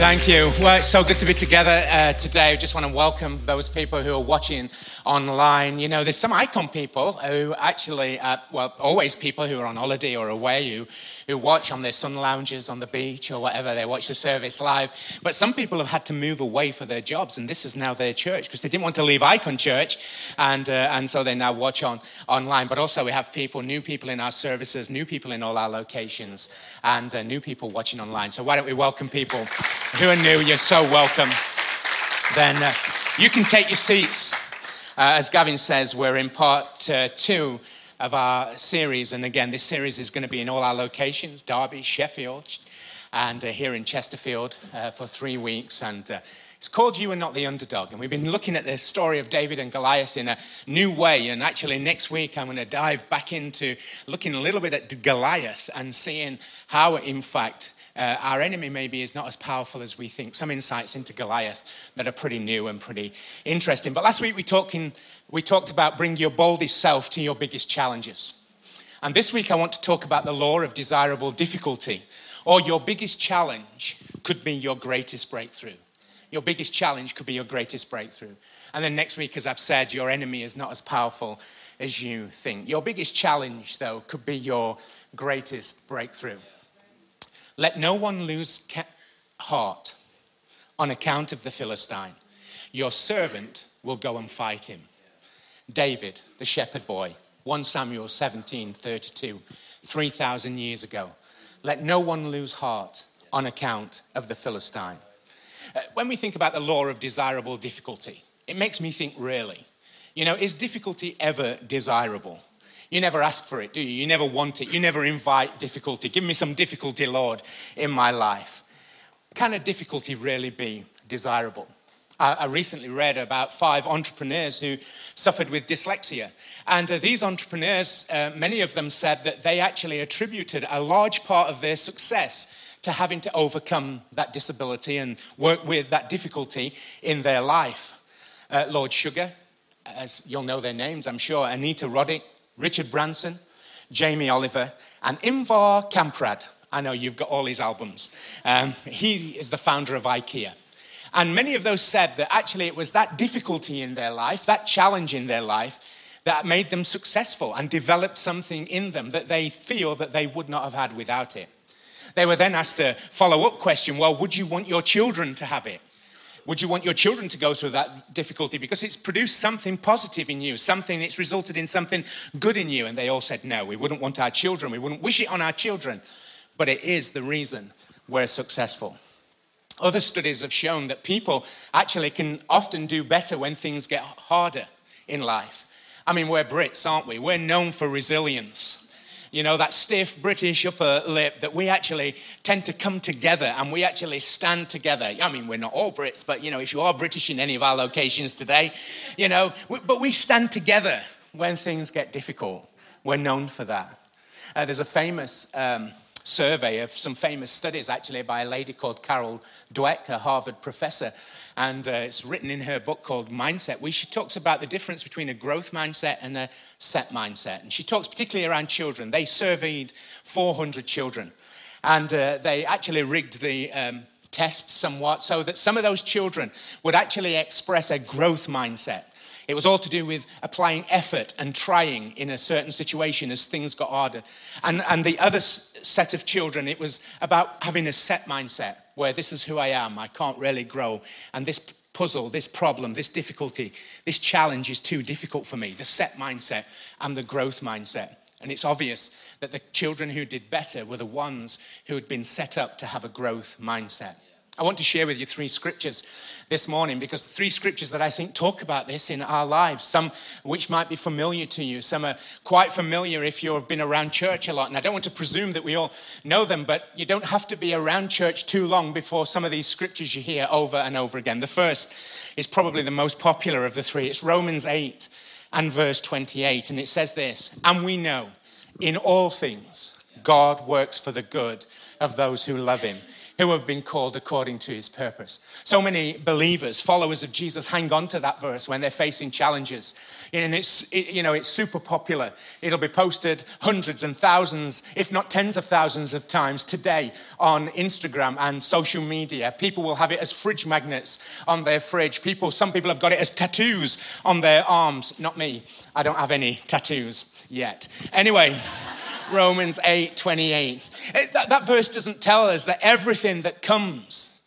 Thank you. Well, it's so good to be together uh, today. I just want to welcome those people who are watching online. You know, there's some IKON people who actually, uh, well, always people who are on holiday or away who, who watch on their sun lounges on the beach or whatever. They watch the service live. But some people have had to move away for their jobs, and this is now their church because they didn't want to leave IKON Church, and, uh, and so they now watch on online. But also, we have people, new people in our services, new people in all our locations, and uh, new people watching online. So, why don't we welcome people? Who are new, you're so welcome. Then uh, you can take your seats. Uh, as Gavin says, we're in part uh, two of our series. And again, this series is going to be in all our locations Derby, Sheffield, and uh, here in Chesterfield uh, for three weeks. And uh, it's called You Are Not the Underdog. And we've been looking at the story of David and Goliath in a new way. And actually, next week, I'm going to dive back into looking a little bit at Goliath and seeing how, in fact, uh, our enemy maybe is not as powerful as we think. Some insights into Goliath that are pretty new and pretty interesting. But last week we, talking, we talked about bring your boldest self to your biggest challenges. And this week I want to talk about the law of desirable difficulty, or your biggest challenge could be your greatest breakthrough. Your biggest challenge could be your greatest breakthrough. And then next week, as I've said, your enemy is not as powerful as you think. Your biggest challenge, though, could be your greatest breakthrough. Let no one lose heart on account of the Philistine. Your servant will go and fight him. David, the shepherd boy, 1 Samuel 17 32, 3,000 years ago. Let no one lose heart on account of the Philistine. Uh, when we think about the law of desirable difficulty, it makes me think really, you know, is difficulty ever desirable? You never ask for it, do you? You never want it. You never invite difficulty. Give me some difficulty, Lord, in my life. Can a difficulty really be desirable? I recently read about five entrepreneurs who suffered with dyslexia. And uh, these entrepreneurs, uh, many of them said that they actually attributed a large part of their success to having to overcome that disability and work with that difficulty in their life. Uh, Lord Sugar, as you'll know their names, I'm sure, Anita Roddick, Richard Branson, Jamie Oliver, and Ingvar Kamprad. I know you've got all his albums. Um, he is the founder of IKEA. And many of those said that actually it was that difficulty in their life, that challenge in their life, that made them successful and developed something in them that they feel that they would not have had without it. They were then asked a follow up question well, would you want your children to have it? Would you want your children to go through that difficulty? Because it's produced something positive in you, something, it's resulted in something good in you. And they all said, no, we wouldn't want our children. We wouldn't wish it on our children. But it is the reason we're successful. Other studies have shown that people actually can often do better when things get harder in life. I mean, we're Brits, aren't we? We're known for resilience you know, that stiff British upper lip, that we actually tend to come together and we actually stand together. I mean, we're not all Brits, but, you know, if you are British in any of our locations today, you know, but we stand together when things get difficult. We're known for that. Uh, there's a famous um, survey of some famous studies, actually, by a lady called Carol Dweck, a Harvard professor. And uh, it's written in her book called Mindset, where she talks about the difference between a growth mindset and a set mindset. And she talks particularly around children. They surveyed 400 children. And uh, they actually rigged the um, test somewhat so that some of those children would actually express a growth mindset it was all to do with applying effort and trying in a certain situation as things got harder. And, and the other set of children, it was about having a set mindset where this is who I am, I can't really grow. And this puzzle, this problem, this difficulty, this challenge is too difficult for me. The set mindset and the growth mindset. And it's obvious that the children who did better were the ones who had been set up to have a growth mindset. I want to share with you three scriptures this morning because three scriptures that I think talk about this in our lives, some which might be familiar to you, some are quite familiar if you've been around church a lot. And I don't want to presume that we all know them, but you don't have to be around church too long before some of these scriptures you hear over and over again. The first is probably the most popular of the three. It's Romans 8 and verse 28. And it says this And we know in all things God works for the good of those who love him who have been called according to his purpose. So many believers, followers of Jesus, hang on to that verse when they're facing challenges. And it's, you know, it's super popular. It'll be posted hundreds and thousands, if not tens of thousands of times today on Instagram and social media. People will have it as fridge magnets on their fridge. People, some people have got it as tattoos on their arms. Not me. I don't have any tattoos yet. Anyway. Romans 8 28. It, that, that verse doesn't tell us that everything that comes,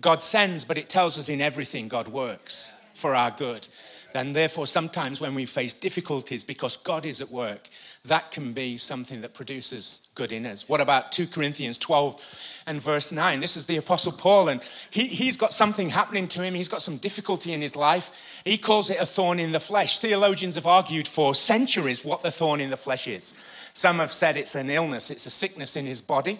God sends, but it tells us in everything God works for our good. And therefore, sometimes when we face difficulties because God is at work, that can be something that produces good in us. What about 2 Corinthians 12 and verse 9? This is the Apostle Paul, and he, he's got something happening to him. He's got some difficulty in his life. He calls it a thorn in the flesh. Theologians have argued for centuries what the thorn in the flesh is. Some have said it's an illness, it's a sickness in his body.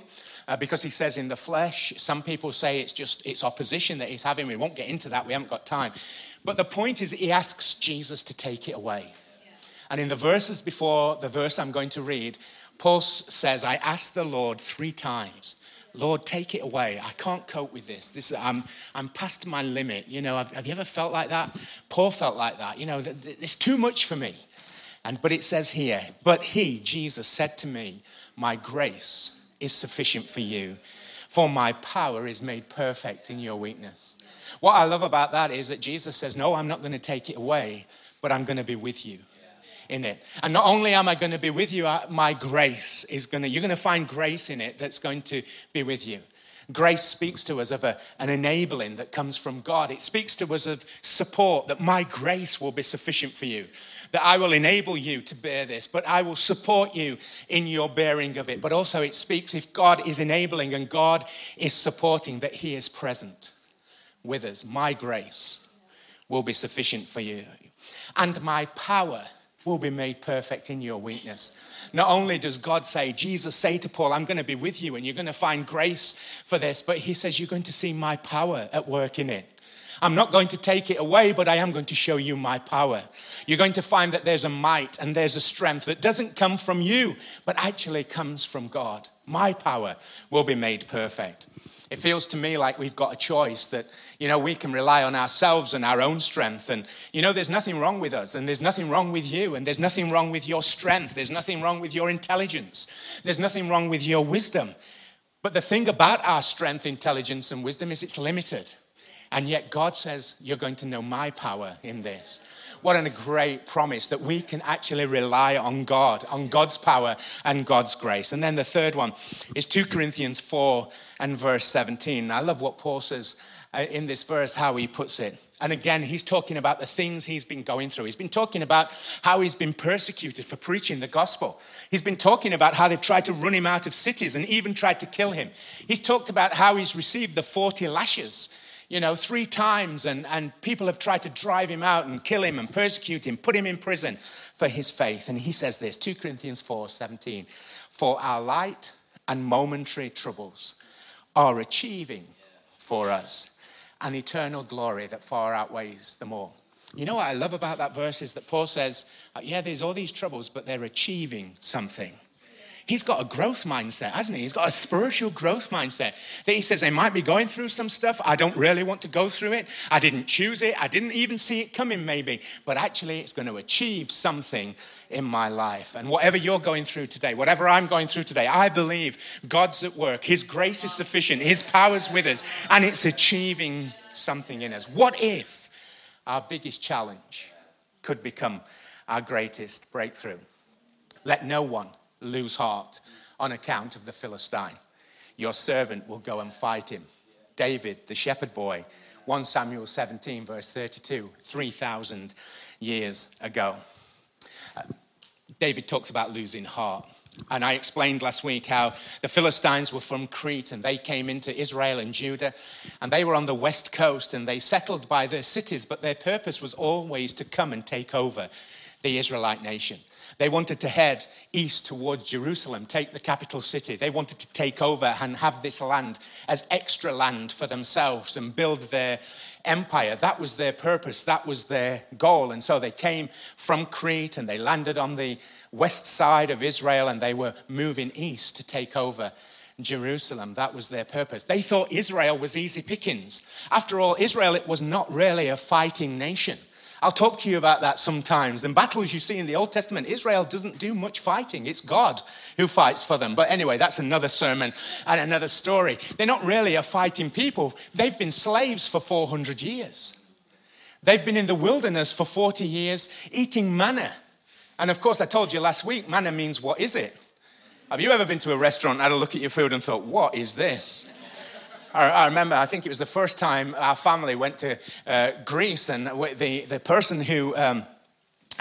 Uh, because he says in the flesh some people say it's just it's opposition that he's having we won't get into that we haven't got time but the point is he asks jesus to take it away and in the verses before the verse I'm going to read, Paul says, I asked the Lord three times, Lord, take it away. I can't cope with this. this I'm, I'm past my limit. You know, have, have you ever felt like that? Paul felt like that. You know, it's too much for me. And, but it says here, but he, Jesus, said to me, My grace is sufficient for you, for my power is made perfect in your weakness. What I love about that is that Jesus says, No, I'm not going to take it away, but I'm going to be with you in it. And not only am I going to be with you, my grace is going to, you're going to find grace in it that's going to be with you. Grace speaks to us of a, an enabling that comes from God. It speaks to us of support, that my grace will be sufficient for you, that I will enable you to bear this, but I will support you in your bearing of it. But also, it speaks if God is enabling and God is supporting, that He is present with us. My grace will be sufficient for you. And my power will be made perfect in your weakness. Not only does God say, Jesus say to Paul, I'm going to be with you and you're going to find grace for this, but he says, You're going to see my power at work in it. I'm not going to take it away, but I am going to show you my power. You're going to find that there's a might and there's a strength that doesn't come from you, but actually comes from God. My power will be made perfect. It feels to me like we've got a choice that, you know, we can rely on ourselves and our own strength. And, you know, there's nothing wrong with us, and there's nothing wrong with you, and there's nothing wrong with your strength, there's nothing wrong with your intelligence, there's nothing wrong with your wisdom. But the thing about our strength, intelligence, and wisdom is it's limited. And yet God says, You're going to know my power in this. What a great promise that we can actually rely on God, on God's power and God's grace. And then the third one is 2 Corinthians 4 and verse 17. I love what Paul says uh, in this verse, how he puts it. And again, he's talking about the things he's been going through. He's been talking about how he's been persecuted for preaching the gospel. He's been talking about how they've tried to run him out of cities and even tried to kill him. He's talked about how he's received the 40 lashes you know, three times, and, and people have tried to drive him out and kill him and persecute him, put him in prison for his faith. And he says this 2 Corinthians 4 17, for our light and momentary troubles are achieving for us an eternal glory that far outweighs them all. You know what I love about that verse is that Paul says, yeah, there's all these troubles, but they're achieving something he's got a growth mindset, hasn't he? He's got a spiritual growth mindset that he says, I might be going through some stuff. I don't really want to go through it. I didn't choose it. I didn't even see it coming, maybe. But actually, it's going to achieve something in my life. And whatever you're going through today, whatever I'm going through today, I believe God's at work. His grace is sufficient, His power's with us, and it's achieving something in us. What if our biggest challenge could become our greatest breakthrough? Let no one lose heart on account of the Philistine. Your servant will go and fight him. David, the shepherd boy, 1 Samuel 17, verse 32, 3,000 years ago. David talks about losing heart. And I explained last week how the Philistines were from Crete and they came into Israel and Judah. And they were on the west coast and they settled by their cities, but their purpose was always to come and take over the Israelite nation. They wanted to head east towards Jerusalem, take the capital city. They wanted to take over and have this land as extra land for themselves and build their empire. That was their purpose, that was their goal. And so they came from Crete and they landed on the west side of Israel and they were moving east to take over Jerusalem. That was their purpose. They thought Israel was easy pickings. After all, Israel it was not really a fighting nation. I'll talk to you about that sometimes. In battles you see in the Old Testament, Israel doesn't do much fighting. It's God who fights for them. But anyway, that's another sermon and another story. They're not really a fighting people, they've been slaves for 400 years. They've been in the wilderness for 40 years eating manna. And of course, I told you last week, manna means what is it? Have you ever been to a restaurant, had a look at your food, and thought, what is this? I, remember, I think it was the first time our family went to uh, Greece, and the, the person who um,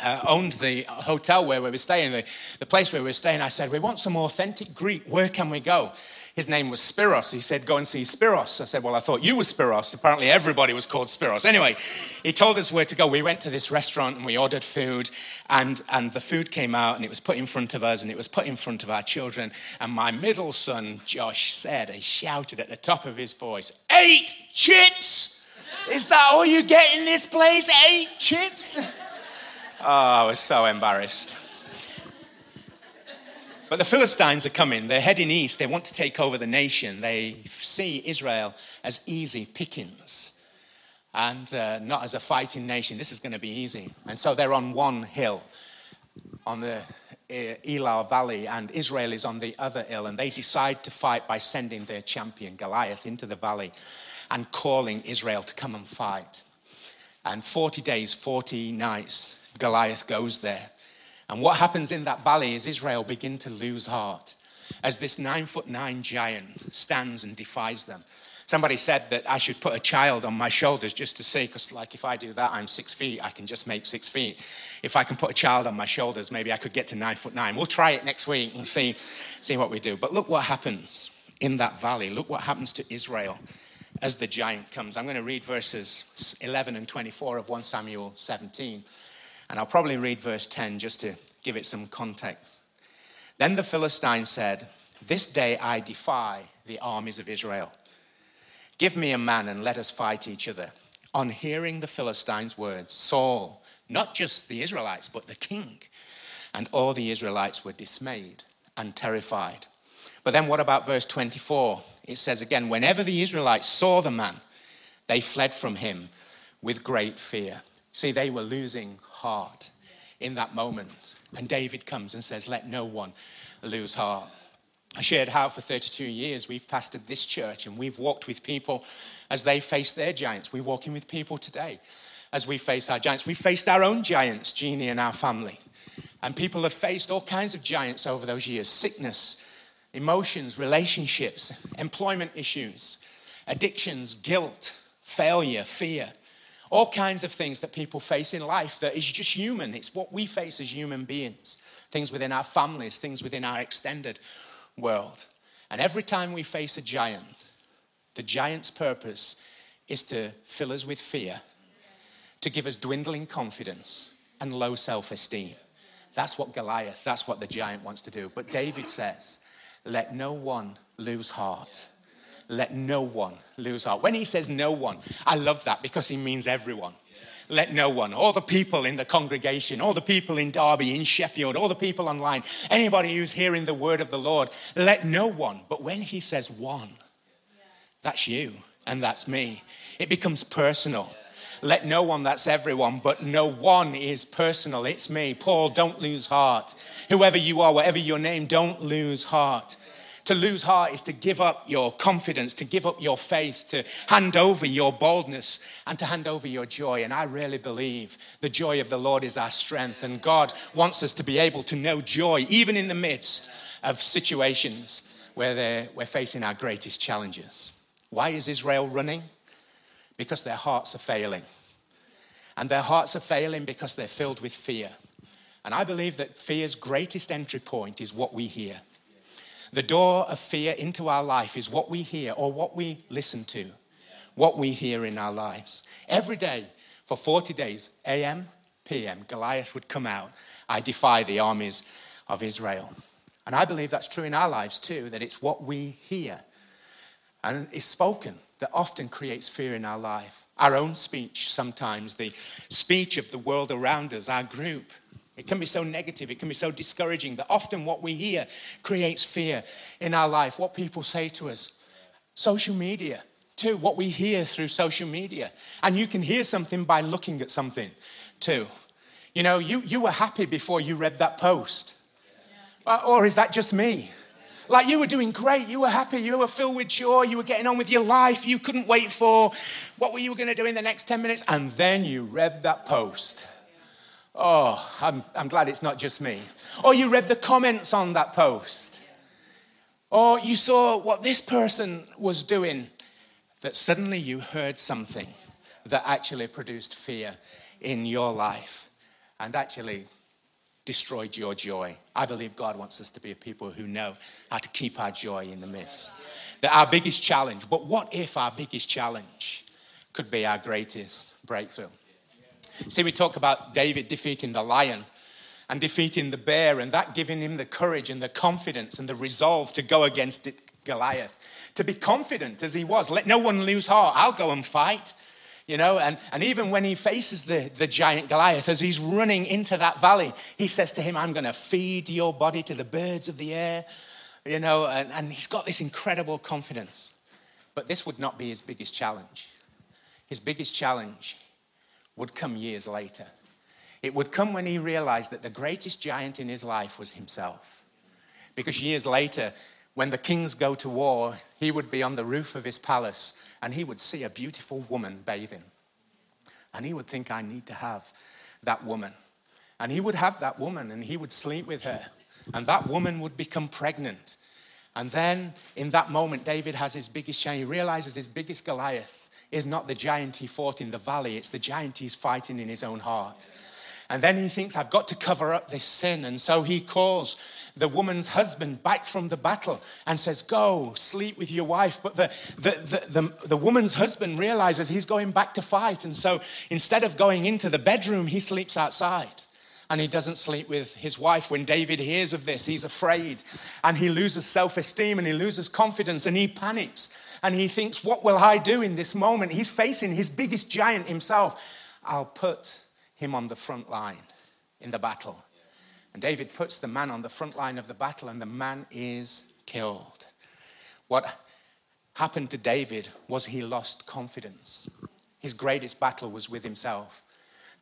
uh, owned the hotel where we were staying, the, the place where we were staying, I said, We want some authentic Greek. Where can we go? His name was Spiros. He said, Go and see Spiros. I said, Well, I thought you were Spiros. Apparently, everybody was called Spiros. Anyway, he told us where to go. We went to this restaurant and we ordered food, and, and the food came out and it was put in front of us and it was put in front of our children. And my middle son, Josh, said, he shouted at the top of his voice, Eight chips! Is that all you get in this place? Eight chips? Oh, I was so embarrassed. But the Philistines are coming. They're heading east. They want to take over the nation. They see Israel as easy pickings and uh, not as a fighting nation. This is going to be easy. And so they're on one hill on the uh, Elah Valley, and Israel is on the other hill. And they decide to fight by sending their champion, Goliath, into the valley and calling Israel to come and fight. And 40 days, 40 nights, Goliath goes there. And what happens in that valley is Israel begin to lose heart as this nine foot nine giant stands and defies them. Somebody said that I should put a child on my shoulders just to see, because, like, if I do that, I'm six feet, I can just make six feet. If I can put a child on my shoulders, maybe I could get to nine foot nine. We'll try it next week and see, see what we do. But look what happens in that valley. Look what happens to Israel as the giant comes. I'm going to read verses 11 and 24 of 1 Samuel 17. And I'll probably read verse 10 just to give it some context. Then the Philistine said, This day I defy the armies of Israel. Give me a man and let us fight each other. On hearing the Philistines' words, Saul, not just the Israelites, but the king, and all the Israelites were dismayed and terrified. But then what about verse 24? It says again, Whenever the Israelites saw the man, they fled from him with great fear. See, they were losing heart in that moment. And David comes and says, Let no one lose heart. I shared how for 32 years we've pastored this church and we've walked with people as they face their giants. We're walking with people today as we face our giants. We faced our own giants, Jeannie and our family. And people have faced all kinds of giants over those years sickness, emotions, relationships, employment issues, addictions, guilt, failure, fear all kinds of things that people face in life that is just human. It's what we face as human beings things within our families, things within our extended world. And every time we face a giant, the giant's purpose is to fill us with fear, to give us dwindling confidence and low self esteem. That's what Goliath, that's what the giant wants to do. But David says, let no one lose heart let no one lose heart. When he says no one, I love that because he means everyone. Let no one, all the people in the congregation, all the people in Derby, in Sheffield, all the people online, anybody who's hearing the word of the Lord, let no one. But when he says one, that's you and that's me. It becomes personal. Let no one, that's everyone, but no one is personal. It's me. Paul, don't lose heart. Whoever you are, whatever your name, don't lose heart. To lose heart is to give up your confidence, to give up your faith, to hand over your boldness, and to hand over your joy. And I really believe the joy of the Lord is our strength. And God wants us to be able to know joy, even in the midst of situations where we're facing our greatest challenges. Why is Israel running? Because their hearts are failing. And their hearts are failing because they're filled with fear. And I believe that fear's greatest entry point is what we hear. The door of fear into our life is what we hear or what we listen to, what we hear in our lives. Every day for 40 days, AM, PM, Goliath would come out. I defy the armies of Israel. And I believe that's true in our lives too, that it's what we hear and is spoken that often creates fear in our life. Our own speech, sometimes, the speech of the world around us, our group. It can be so negative, it can be so discouraging that often what we hear creates fear in our life. What people say to us. Social media, too, what we hear through social media. And you can hear something by looking at something, too. You know, you, you were happy before you read that post. Or is that just me? Like you were doing great, you were happy, you were filled with joy, you were getting on with your life, you couldn't wait for what were you going to do in the next 10 minutes, and then you read that post. Oh, I'm, I'm glad it's not just me. Or you read the comments on that post. Or you saw what this person was doing, that suddenly you heard something that actually produced fear in your life and actually destroyed your joy. I believe God wants us to be a people who know how to keep our joy in the midst. That our biggest challenge, but what if our biggest challenge could be our greatest breakthrough? See, we talk about David defeating the lion and defeating the bear, and that giving him the courage and the confidence and the resolve to go against it, Goliath. To be confident as he was, let no one lose heart. I'll go and fight you know, and, and even when he faces the, the giant Goliath, as he's running into that valley, he says to him, I'm going to feed your body to the birds of the air, you know, and, and he's got this incredible confidence. But this would not be his biggest challenge. His biggest challenge would come years later. It would come when he realized that the greatest giant in his life was himself. Because years later, when the kings go to war, he would be on the roof of his palace and he would see a beautiful woman bathing. And he would think, I need to have that woman. And he would have that woman and he would sleep with her. And that woman would become pregnant. And then in that moment, David has his biggest challenge. He realizes his biggest Goliath is not the giant he fought in the valley, it's the giant he's fighting in his own heart. And then he thinks, I've got to cover up this sin. And so he calls the woman's husband back from the battle and says, Go, sleep with your wife. But the, the, the, the, the woman's husband realizes he's going back to fight. And so instead of going into the bedroom, he sleeps outside. And he doesn't sleep with his wife. When David hears of this, he's afraid and he loses self esteem and he loses confidence and he panics and he thinks, What will I do in this moment? He's facing his biggest giant himself. I'll put him on the front line in the battle. And David puts the man on the front line of the battle, and the man is killed. What happened to David was he lost confidence. His greatest battle was with himself.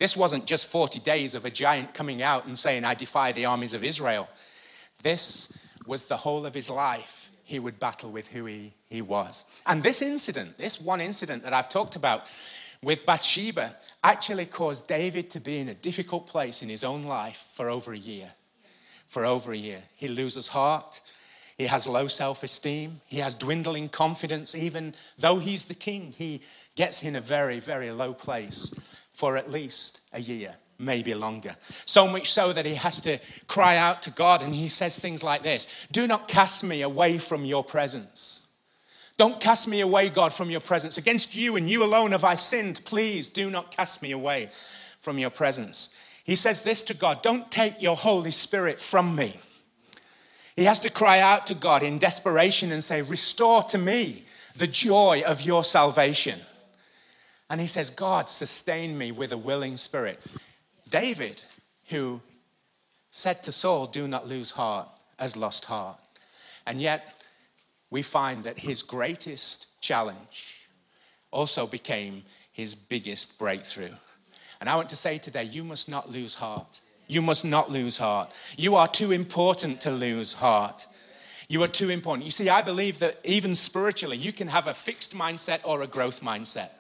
This wasn't just 40 days of a giant coming out and saying, I defy the armies of Israel. This was the whole of his life. He would battle with who he, he was. And this incident, this one incident that I've talked about, with Bathsheba actually caused David to be in a difficult place in his own life for over a year. For over a year. He loses heart. He has low self esteem. He has dwindling confidence. Even though he's the king, he gets in a very, very low place for at least a year, maybe longer. So much so that he has to cry out to God and he says things like this Do not cast me away from your presence. Don't cast me away, God, from your presence. Against you and you alone have I sinned. Please do not cast me away from your presence. He says this to God Don't take your Holy Spirit from me. He has to cry out to God in desperation and say, Restore to me the joy of your salvation. And he says, God, sustain me with a willing spirit. David, who said to Saul, Do not lose heart, has lost heart. And yet, we find that his greatest challenge also became his biggest breakthrough. And I want to say today, you must not lose heart. You must not lose heart. You are too important to lose heart. You are too important. You see, I believe that even spiritually, you can have a fixed mindset or a growth mindset.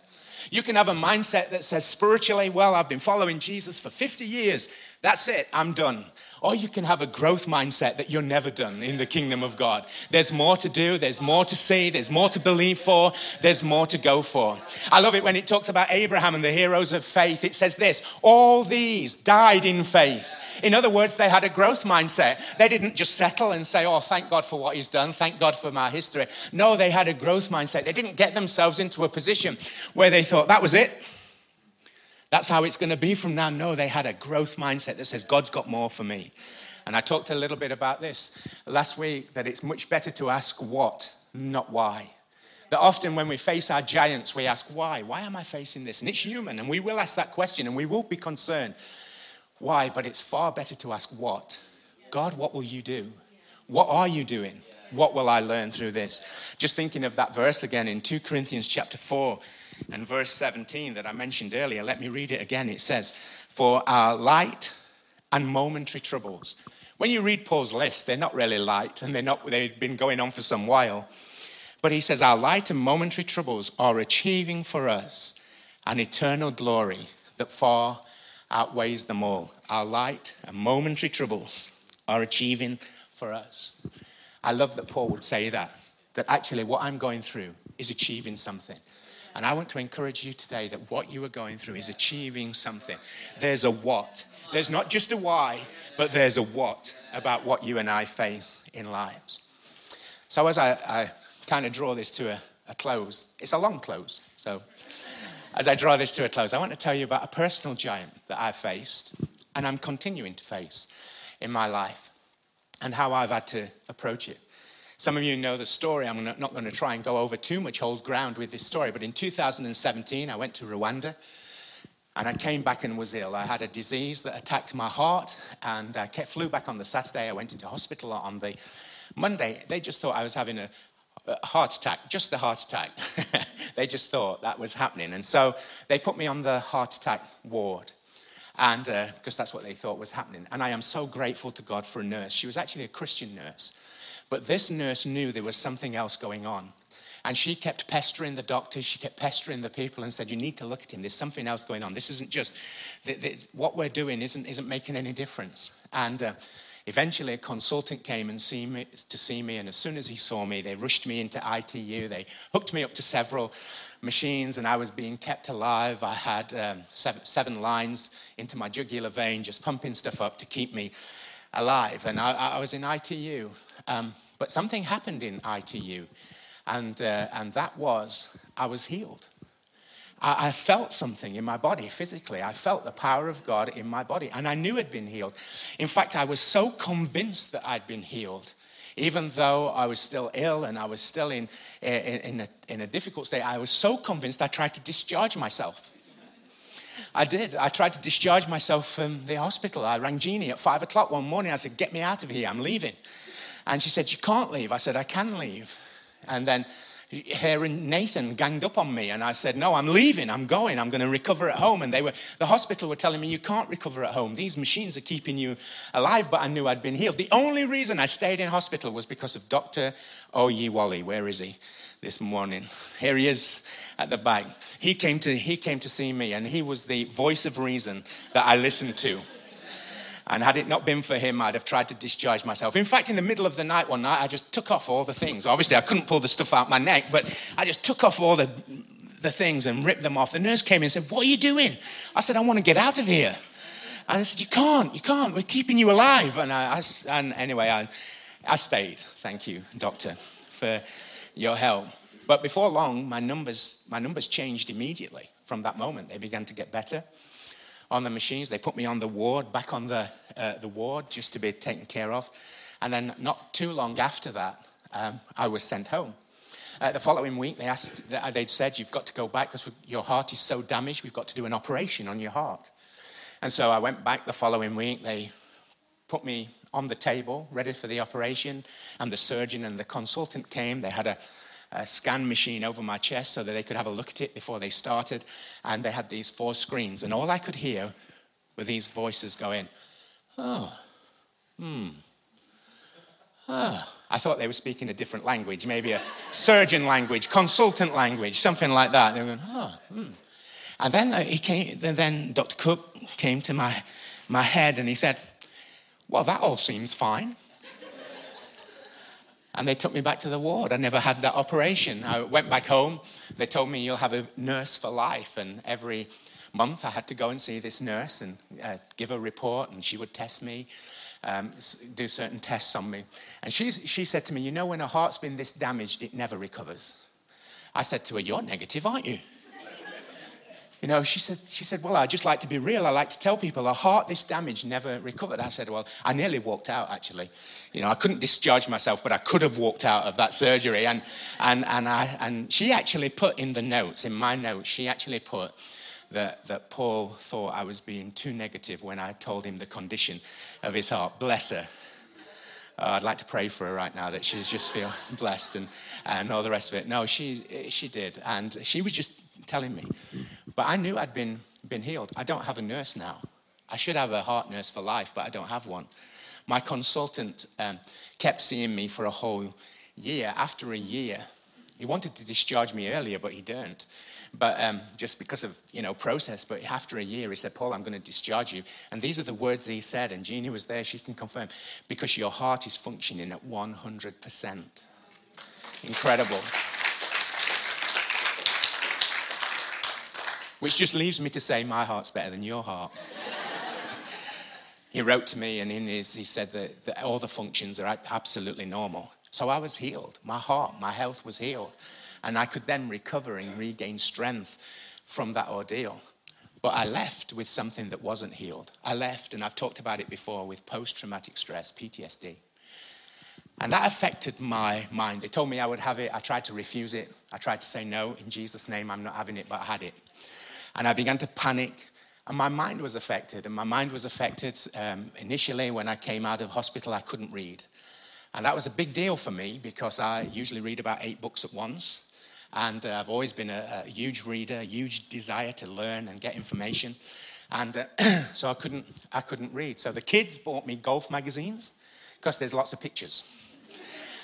You can have a mindset that says spiritually, well, I've been following Jesus for 50 years. That's it, I'm done. or you can have a growth mindset that you're never done in the kingdom of God. There's more to do, there's more to see, there's more to believe for, there's more to go for. I love it when it talks about Abraham and the heroes of faith. It says this all these died in faith. In other words, they had a growth mindset. They didn't just settle and say, Oh, thank God for what he's done, thank God for my history. No, they had a growth mindset. They didn't get themselves into a position where they thought, That was it. That's how it's going to be from now. No, they had a growth mindset that says, God's got more for me. And I talked a little bit about this last week that it's much better to ask what, not why. That often when we face our giants, we ask, why? Why am I facing this? And it's human, and we will ask that question and we will be concerned. Why? But it's far better to ask what. God, what will you do? What are you doing? What will I learn through this? Just thinking of that verse again in 2 Corinthians chapter 4 and verse 17 that I mentioned earlier. Let me read it again. It says, For our light and momentary troubles. When you read Paul's list, they're not really light and they're not, they've been going on for some while. But he says, Our light and momentary troubles are achieving for us an eternal glory that far outweighs them all. Our light and momentary troubles are achieving for us. I love that Paul would say that, that actually what I'm going through is achieving something. And I want to encourage you today that what you are going through is achieving something. There's a what. There's not just a why, but there's a what about what you and I face in lives. So, as I, I kind of draw this to a, a close, it's a long close. So, as I draw this to a close, I want to tell you about a personal giant that I've faced and I'm continuing to face in my life and how I've had to approach it. Some of you know the story. I'm not going to try and go over too much old ground with this story, but in 2017, I went to Rwanda and I came back and was ill. I had a disease that attacked my heart and I flew back on the Saturday. I went into hospital on the Monday. They just thought I was having a, heart attack, just a heart attack. they just thought that was happening. And so they put me on the heart attack ward and uh, because that's what they thought was happening. And I am so grateful to God for a nurse. She was actually a Christian nurse. But this nurse knew there was something else going on. And she kept pestering the doctors, she kept pestering the people and said, You need to look at him. There's something else going on. This isn't just the, the, what we're doing, isn't, isn't making any difference. And uh, eventually, a consultant came and see me, to see me. And as soon as he saw me, they rushed me into ITU. They hooked me up to several machines, and I was being kept alive. I had um, seven, seven lines into my jugular vein, just pumping stuff up to keep me alive. And I, I was in ITU. Um, but something happened in ITU, and, uh, and that was I was healed. I, I felt something in my body physically. I felt the power of God in my body, and I knew I'd been healed. In fact, I was so convinced that I'd been healed even though I was still ill and I was still in, in, in, a, in, a, difficult state, I was so convinced I tried to discharge myself. I did. I tried to discharge myself from the hospital. I rang Jeannie at five o'clock one morning. I said, Get me out of here. I'm leaving. And she said, You can't leave. I said, I can leave. And then her and Nathan ganged up on me, and I said, No, I'm leaving. I'm going. I'm going to recover at home. And they were, the hospital were telling me, You can't recover at home. These machines are keeping you alive, but I knew I'd been healed. The only reason I stayed in hospital was because of Dr. Wally. Where is he this morning? Here he is at the back. He came to, he came to see me, and he was the voice of reason that I listened to. And had it not been for him, I'd have tried to discharge myself. In fact, in the middle of the night one night, I just took off all the things. Obviously, I couldn't pull the stuff out my neck, but I just took off all the, the things and ripped them off. The nurse came in and said, What are you doing? I said, I want to get out of here. And I said, You can't, you can't. We're keeping you alive. And, I, I and anyway, I, I stayed. Thank you, doctor, for your help. But before long, my numbers, my numbers changed immediately from that moment. They began to get better on the machines. They put me on the ward, back on the, uh, the ward, just to be taken care of. And then, not too long after that, um, I was sent home. Uh, the following week, they asked, they'd said, You've got to go back because your heart is so damaged, we've got to do an operation on your heart. And so I went back the following week. They put me on the table, ready for the operation, and the surgeon and the consultant came. They had a a scan machine over my chest so that they could have a look at it before they started. And they had these four screens. And all I could hear were these voices going, oh, hmm. Oh. I thought they were speaking a different language, maybe a surgeon language, consultant language, something like that. They were going, oh, hmm. And then he came, then Dr. Cook came to my, my head and he said, Well, that all seems fine. And they took me back to the ward. I never had that operation. I went back home. They told me you'll have a nurse for life. And every month I had to go and see this nurse and uh, give a report, and she would test me, um, do certain tests on me. And she, she said to me, You know, when a heart's been this damaged, it never recovers. I said to her, You're negative, aren't you? You know, she said, she said, Well, I just like to be real. I like to tell people a heart this damage never recovered. I said, Well, I nearly walked out actually. You know, I couldn't discharge myself, but I could have walked out of that surgery. And, and, and, I, and she actually put in the notes, in my notes, she actually put that, that Paul thought I was being too negative when I told him the condition of his heart. Bless her. Uh, I'd like to pray for her right now that she's just feel blessed and, and all the rest of it. No, she, she did. And she was just telling me. But I knew I'd been, been healed. I don't have a nurse now. I should have a heart nurse for life, but I don't have one. My consultant um, kept seeing me for a whole year. After a year, he wanted to discharge me earlier, but he didn't. But um, just because of you know process. But after a year, he said, "Paul, I'm going to discharge you." And these are the words he said. And Jeannie was there; she can confirm because your heart is functioning at 100 percent. Incredible. Which just leaves me to say, my heart's better than your heart. he wrote to me, and in his, he said that, that all the functions are absolutely normal. So I was healed. My heart, my health was healed. And I could then recover and regain strength from that ordeal. But I left with something that wasn't healed. I left, and I've talked about it before, with post traumatic stress, PTSD. And that affected my mind. They told me I would have it. I tried to refuse it. I tried to say no, in Jesus' name, I'm not having it, but I had it. And I began to panic. And my mind was affected. And my mind was affected um, initially when I came out of hospital, I couldn't read. And that was a big deal for me because I usually read about eight books at once. And uh, I've always been a, a, huge reader, huge desire to learn and get information. And uh, so I couldn't, I couldn't read. So the kids bought me golf magazines because there's lots of pictures.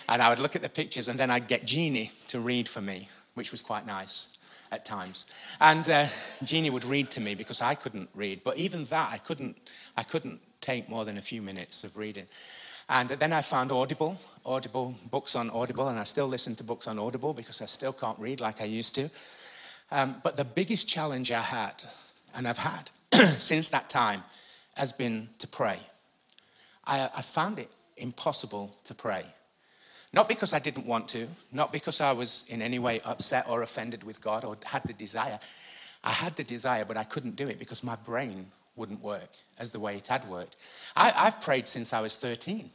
And I would look at the pictures and then I'd get Jeannie to read for me, which was quite nice at times. And uh, Jeannie would read to me because I couldn't read. But even that, I couldn't, I couldn't take more than a few minutes of reading. And then I found Audible, Audible, books on Audible, and I still listen to books on Audible because I still can't read like I used to. Um, but the biggest challenge I had, and I've had since that time, has been to pray. I, I found it impossible to pray. Not because I didn't want to, not because I was in any way upset or offended with God or had the desire. I had the desire, but I couldn't do it because my brain wouldn't work as the way it had worked. I, have prayed since I was 13.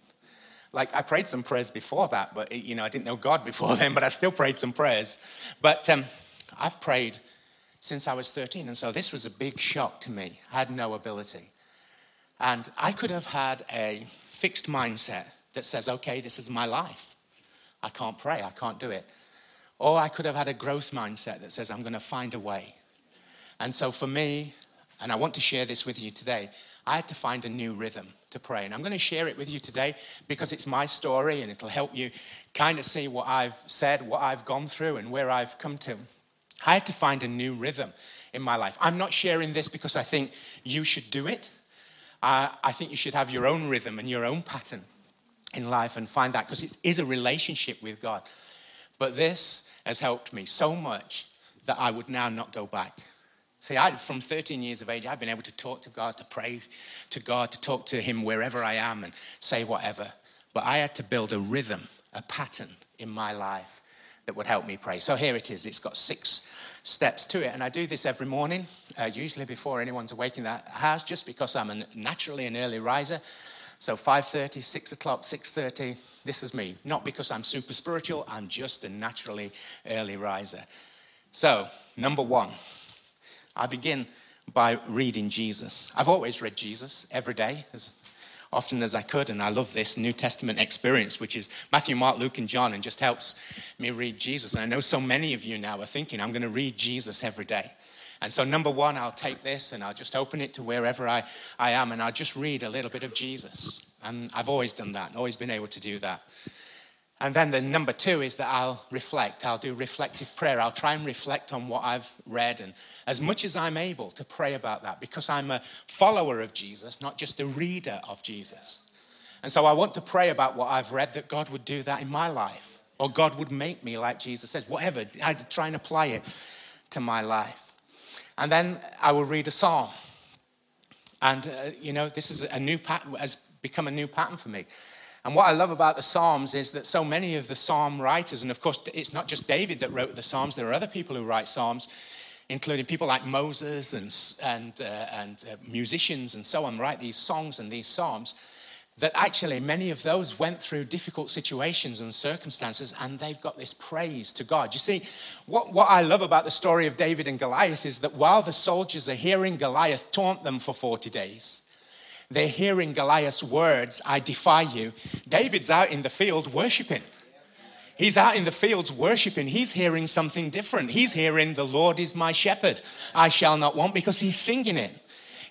Like, I prayed some prayers before that, but, you know, I didn't know God before then, but I still prayed some prayers. But um, I've prayed since I was 13, and so this was a big shock to me. I had no ability. And I could have had a fixed mindset that says, okay, this is my life. I can't pray, I can't do it. Or I could have had a growth mindset that says, I'm going to find a way. And so for me, and I want to share this with you today, I had to find a new rhythm to pray. And I'm going to share it with you today because it's my story and it'll help you kind of see what I've said, what I've gone through, and where I've come to. I had to find a new rhythm in my life. I'm not sharing this because I think you should do it. I think you should have your own rhythm and your own pattern in life and find that because it is a relationship with God. But this has helped me so much that I would now not go back. See, I, from 13 years of age, I've been able to talk to God, to pray to God, to talk to Him wherever I am and say whatever. But I had to build a rhythm, a pattern in my life that would help me pray. So here it is. It's got six steps to it. And I do this every morning, uh, usually before anyone's awake in the house, just because I'm a, naturally an early riser. So 5.30, 6 o'clock, 6.30, this is me. Not because I'm super spiritual, I'm just a naturally early riser. So, number one, I begin by reading Jesus. I've always read Jesus every day, as often as I could, and I love this New Testament experience, which is Matthew, Mark, Luke, and John, and just helps me read Jesus. And I know so many of you now are thinking, I'm going to read Jesus every day. And so, number one, I'll take this and I'll just open it to wherever I, I am and I'll just read a little bit of Jesus. And I've always done that, always been able to do that. And then the number two is that I'll reflect. I'll do reflective prayer. I'll try and reflect on what I've read, and as much as I'm able to pray about that, because I'm a follower of Jesus, not just a reader of Jesus. And so I want to pray about what I've read that God would do that in my life, or God would make me like Jesus says, whatever. I try and apply it to my life. And then I will read a psalm. And, uh, you know, this is a new pattern, has become a new pattern for me. And what I love about the Psalms is that so many of the Psalm writers, and of course, it's not just David that wrote the Psalms, there are other people who write Psalms, including people like Moses and, and, uh, and uh, musicians and so on, write these songs and these Psalms. That actually, many of those went through difficult situations and circumstances, and they've got this praise to God. You see, what, what I love about the story of David and Goliath is that while the soldiers are hearing Goliath taunt them for 40 days, they're hearing Goliath's words, I defy you. David's out in the field worshiping. He's out in the fields worshiping. He's hearing something different. He's hearing, The Lord is my shepherd. I shall not want, because he's singing it.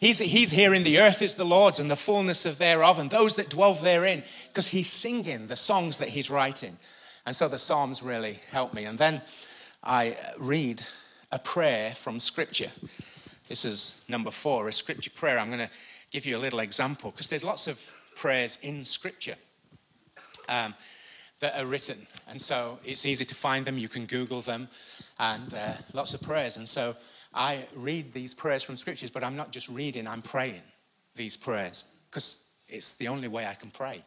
He's, he's in The earth is the Lord's and the fullness of thereof, and those that dwell therein, because he's singing the songs that he's writing. And so the Psalms really help me. And then I read a prayer from Scripture. This is number four, a Scripture prayer. I'm going to give you a little example because there's lots of prayers in Scripture um, that are written. And so it's easy to find them. You can Google them and uh, lots of prayers. And so I read these prayers from Scriptures, but I'm not just reading, I'm praying these prayers because it's the only way I can pray.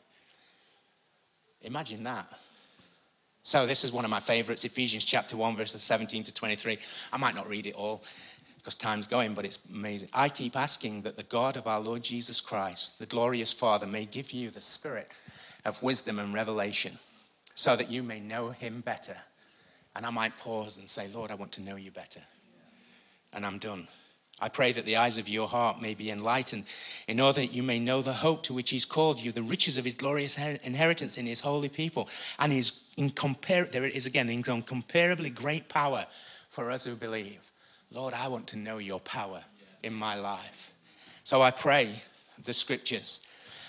Imagine that. So, this is one of my favorites Ephesians chapter 1, verses 17 to 23. I might not read it all because time's going, but it's amazing. I keep asking that the God of our Lord Jesus Christ, the glorious Father, may give you the spirit of wisdom and revelation so that you may know him better. And I might pause and say, Lord, I want to know you better. And I'm done. I pray that the eyes of your heart may be enlightened in order that you may know the hope to which he's called you, the riches of his glorious inheritance in his holy people, and his incompar- there it is again, incomparably great power for us who believe. Lord, I want to know your power in my life. So I pray the scriptures.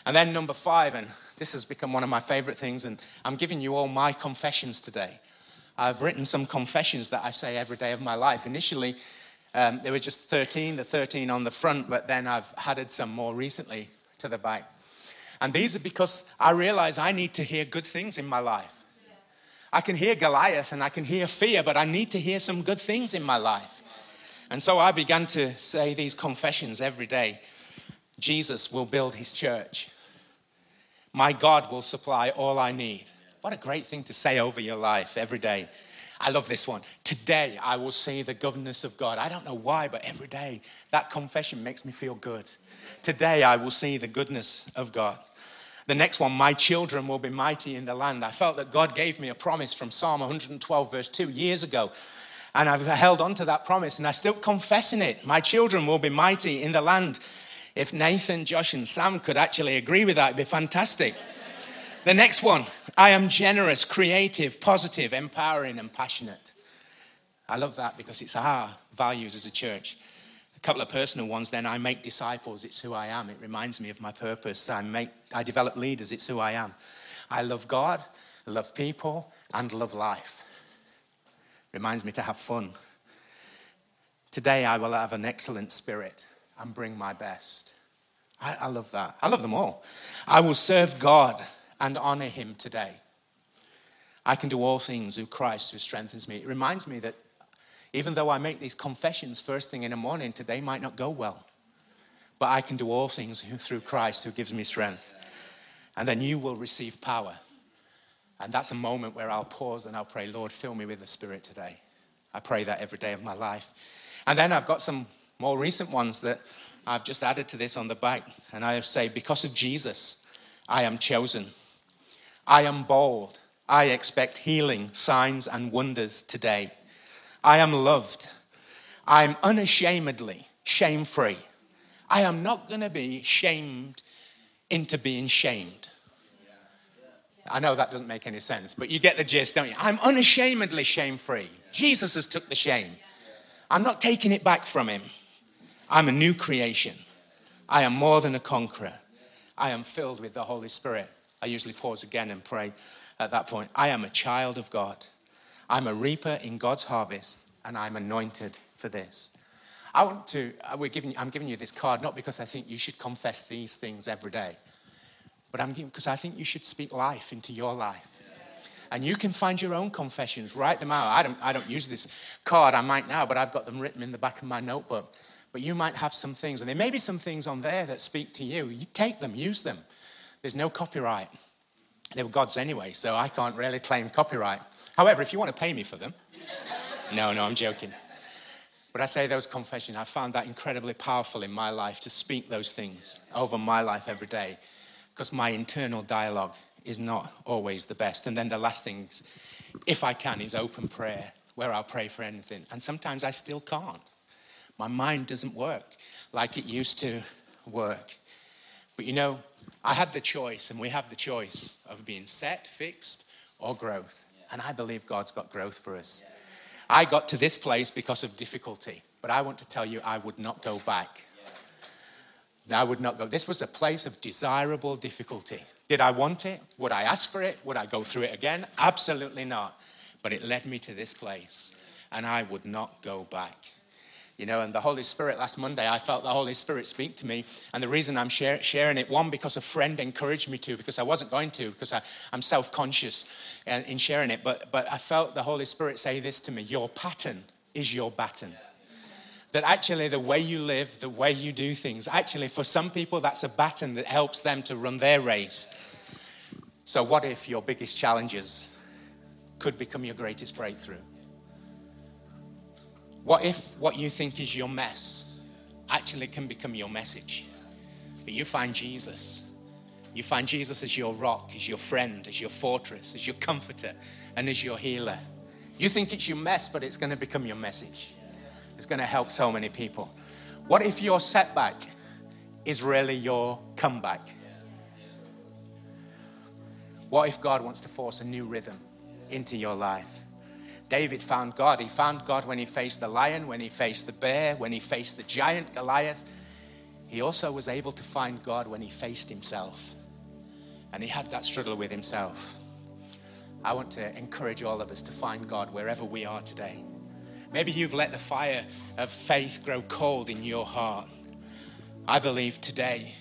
And then, number five, and this has become one of my favorite things, and I'm giving you all my confessions today. I've written some confessions that I say every day of my life. Initially, um, there were just 13, the 13 on the front, but then I've added some more recently to the back. And these are because I realize I need to hear good things in my life. I can hear Goliath and I can hear fear, but I need to hear some good things in my life. And so I began to say these confessions every day Jesus will build his church. My God will supply all I need. What a great thing to say over your life every day. I love this one. Today I will see the goodness of God. I don't know why, but every day that confession makes me feel good. Today I will see the goodness of God. The next one, my children will be mighty in the land. I felt that God gave me a promise from Psalm 112, verse 2, years ago. And I've held on to that promise and I'm still confessing it. My children will be mighty in the land. If Nathan, Josh, and Sam could actually agree with that, it'd be fantastic. The next one I am generous, creative, positive, empowering, and passionate. I love that because it's our values as a church. A couple of personal ones then I make disciples, it's who I am. It reminds me of my purpose. I, make, I develop leaders, it's who I am. I love God, love people, and love life. Reminds me to have fun. Today I will have an excellent spirit and bring my best. I, I love that. I love them all. I will serve God and honor him today. I can do all things through Christ who strengthens me. It reminds me that even though I make these confessions first thing in the morning, today might not go well. But I can do all things through Christ who gives me strength. And then you will receive power. And that's a moment where I'll pause and I'll pray, Lord, fill me with the Spirit today. I pray that every day of my life. And then I've got some more recent ones that I've just added to this on the back. And I say, because of Jesus, I am chosen. I am bold. I expect healing, signs, and wonders today. I am loved. I'm unashamedly shame free. I am not going to be shamed into being shamed. I know that doesn't make any sense, but you get the gist, don't you? I'm unashamedly shame free. Jesus has took the shame. I'm not taking it back from him. I'm a new creation. I am more than a conqueror. I am filled with the Holy Spirit. I usually pause again and pray at that point. I am a child of God. I'm a reaper in God's harvest, and I'm anointed for this. I want to, uh, we're giving, I'm giving you this card not because I think you should confess these things every day, but I'm because I think you should speak life into your life. And you can find your own confessions, write them out. I don't, I don't use this card, I might now, but I've got them written in the back of my notebook. But you might have some things, and there may be some things on there that speak to you. You take them, use them. There's no copyright. They were God's anyway, so I can't really claim copyright. However, if you want to pay me for them, no, no, I'm joking. But I say those confessions, I found that incredibly powerful in my life to speak those things over my life every day because my internal dialogue is not always the best. And then the last thing, if I can, is open prayer, where I'll pray for anything. And sometimes I still can't. My mind doesn't work like it used to work. But you know, I had the choice, and we have the choice of being set, fixed, or growth. And I believe God's got growth for us. I got to this place because of difficulty, but I want to tell you, I would not go back. I would not go. This was a place of desirable difficulty. Did I want it? Would I ask for it? Would I go through it again? Absolutely not. But it led me to this place, and I would not go back. You know, and the Holy Spirit, last Monday, I felt the Holy Spirit speak to me. And the reason I'm share, sharing it, one, because a friend encouraged me to, because I wasn't going to, because I, am self conscious uh, in sharing it. But, but I felt the Holy Spirit say this to me Your pattern is your baton. That actually, the way you live, the way you do things, actually, for some people, that's a baton that helps them to run their race. So, what if your biggest challenges could become your greatest breakthrough? What if what you think is your mess actually can become your message? But you find Jesus. You find Jesus as your rock, as your friend, as your fortress, as your comforter, and as your healer. You think it's your mess, but it's going to become your message. It's going to help so many people. What if your setback is really your comeback? What if God wants to force a new rhythm into your life? David found God. He found God when he faced the lion, when he faced the bear, when he faced the giant Goliath. He also was able to find God when he faced himself. And he had that struggle with himself. I want to encourage all of us to find God wherever we are today. Maybe you've let the fire of faith grow cold in your heart. I believe today,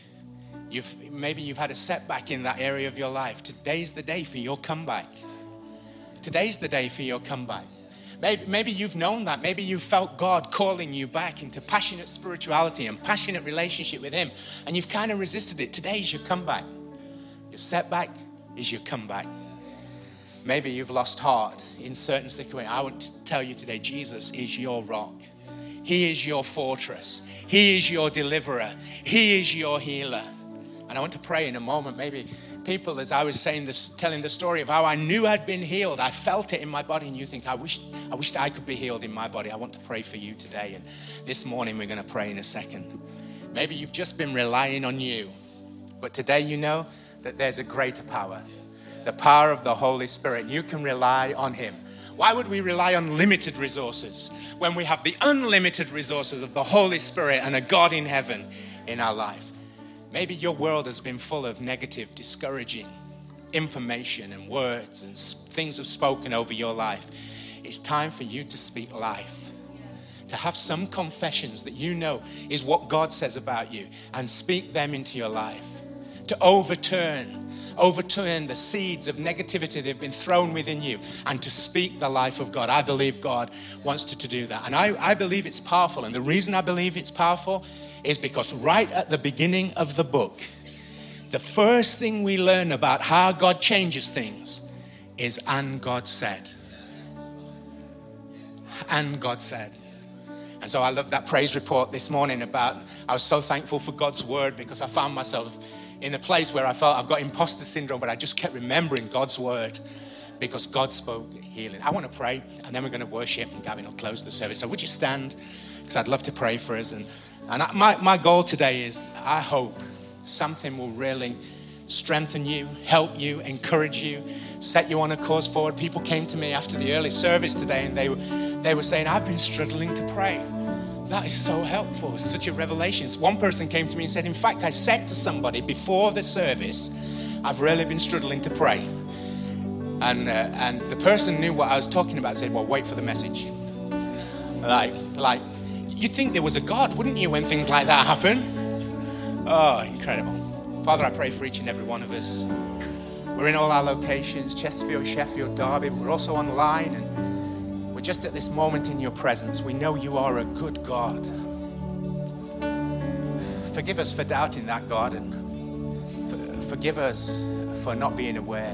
you've, maybe you've had a setback in that area of your life. Today's the day for your comeback. Today's the day for your comeback. Maybe, maybe you've known that. Maybe you've felt God calling you back into passionate spirituality and passionate relationship with Him, and you've kind of resisted it. Today's your comeback. Your setback is your comeback. Maybe you've lost heart in certain situations. I want to tell you today Jesus is your rock. He is your fortress. He is your deliverer. He is your healer. And I want to pray in a moment, maybe people, as I was saying this, telling the story of how I knew I'd been healed, I felt it in my body, and you think, I wish, I wished I could be healed in my body. I want to pray for you today. And this morning, we're going to pray in a second. Maybe you've just been relying on you, but today you know that there's a greater power the power of the Holy Spirit. You can rely on Him. Why would we rely on limited resources when we have the unlimited resources of the Holy Spirit and a God in heaven in our life? Maybe your world has been full of negative, discouraging information and words and things have spoken over your life. It's time for you to speak life. To have some confessions that you know is what God says about you and speak them into your life. To overturn, overturn the seeds of negativity that have been thrown within you and to speak the life of God. I believe God wants to, to do that. And I, I believe it's powerful. And the reason I believe it's powerful is because right at the beginning of the book, the first thing we learn about how God changes things is, and God said. And God said. And so I love that praise report this morning about, I was so thankful for God's word because I found myself in a place where I felt I've got imposter syndrome, but I just kept remembering God's word because God spoke healing. I want to pray and then we're going to worship and Gavin will close the service. So would you stand? Because I'd love to pray for us. And and my, my goal today is I hope something will really strengthen you, help you, encourage you, set you on a course forward. People came to me after the early service today and they they were saying, I've been struggling to pray. That is so helpful. It's such a revelation. One person came to me and said, In fact, I said to somebody before the service, I've really been struggling to pray. And, uh, and the person knew what I was talking about, said, Well, wait for the message. Like, like, You'd think there was a God, wouldn't you, when things like that happen? Oh, incredible. Father, I pray for each and every one of us. We're in all our locations Chesterfield, Sheffield, Derby, but we're also online and just at this moment in your presence. We know you are a good God. Forgive us for doubting that, God, and forgive us for not being aware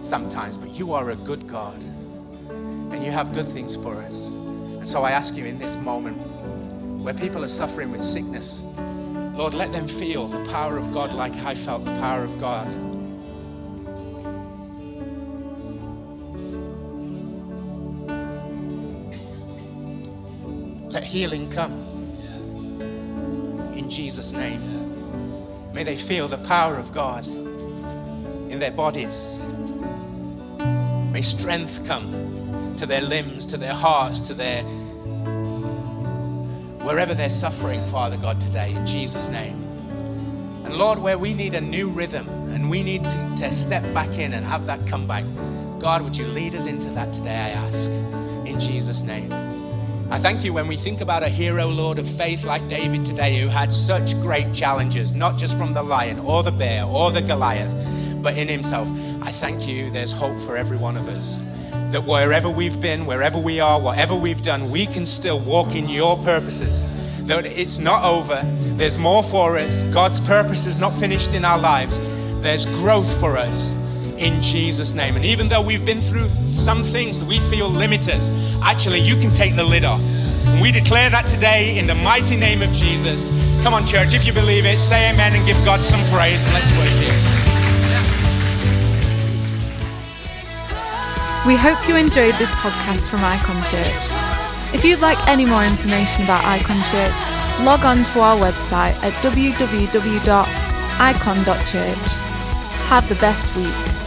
sometimes, but you are a good God and you have good things for us. And so I ask you in this moment where people are suffering with sickness, Lord, let them feel the power of God like I felt the power of God. Healing come in Jesus' name. May they feel the power of God in their bodies. May strength come to their limbs, to their hearts, to their wherever they're suffering, Father God, today, in Jesus' name. And Lord, where we need a new rhythm and we need to, to step back in and have that come back, God, would you lead us into that today, I ask, in Jesus' name. I thank you when we think about a hero, Lord, of faith like David today, who had such great challenges, not just from the lion or the bear or the Goliath, but in himself. I thank you, there's hope for every one of us. That wherever we've been, wherever we are, whatever we've done, we can still walk in your purposes. That it's not over, there's more for us. God's purpose is not finished in our lives, there's growth for us in Jesus' name. And even though we've been through some things that we feel limit us, actually, you can take the lid off. And we declare that today in the mighty name of Jesus. Come on, church, if you believe it, say amen and give God some praise let's worship. We hope you enjoyed this podcast from IKON Church. If you'd like any more information about IKON Church, log on to our website at www.ikon.church. Have the best week.